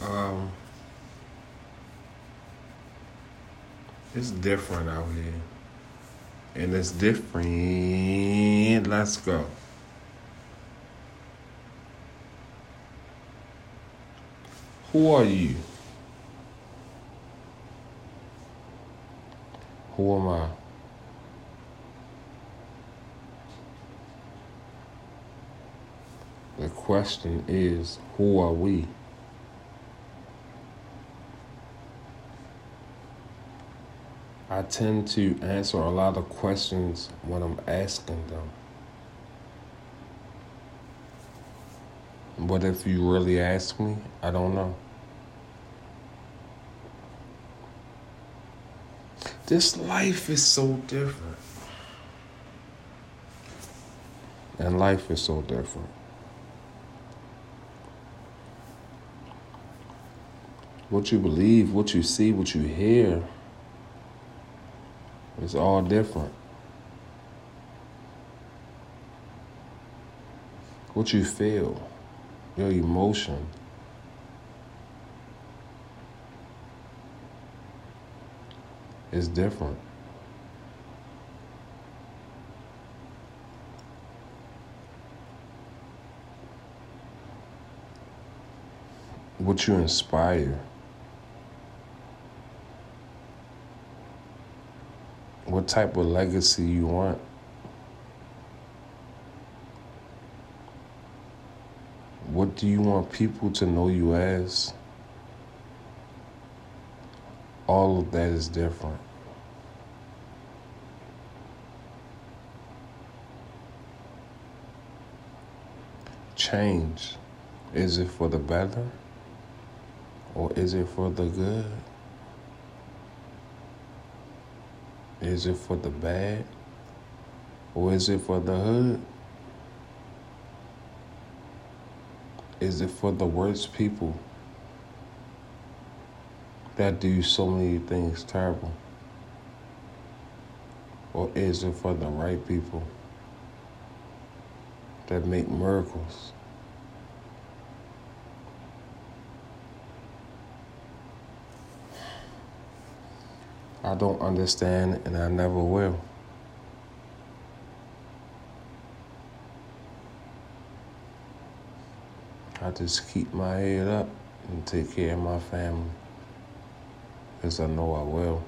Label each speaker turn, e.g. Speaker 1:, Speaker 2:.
Speaker 1: Um, it's different out here, and it's different. Let's go. Who are you? Who am I? The question is, who are we? I tend to answer a lot of questions when I'm asking them. But if you really ask me, I don't know. This life is so different. And life is so different. What you believe, what you see, what you hear it's all different. What you feel, your emotion. is different. What you inspire. What type of legacy you want. What do you want people to know you as? All of that is different. Change. Is it for the better? Or is it for the good? Is it for the bad? Or is it for the hood? Is it for the worst people that do so many things terrible? Or is it for the right people that make miracles? I don't understand and I never will. I just keep my head up and take care of my family because I know I will.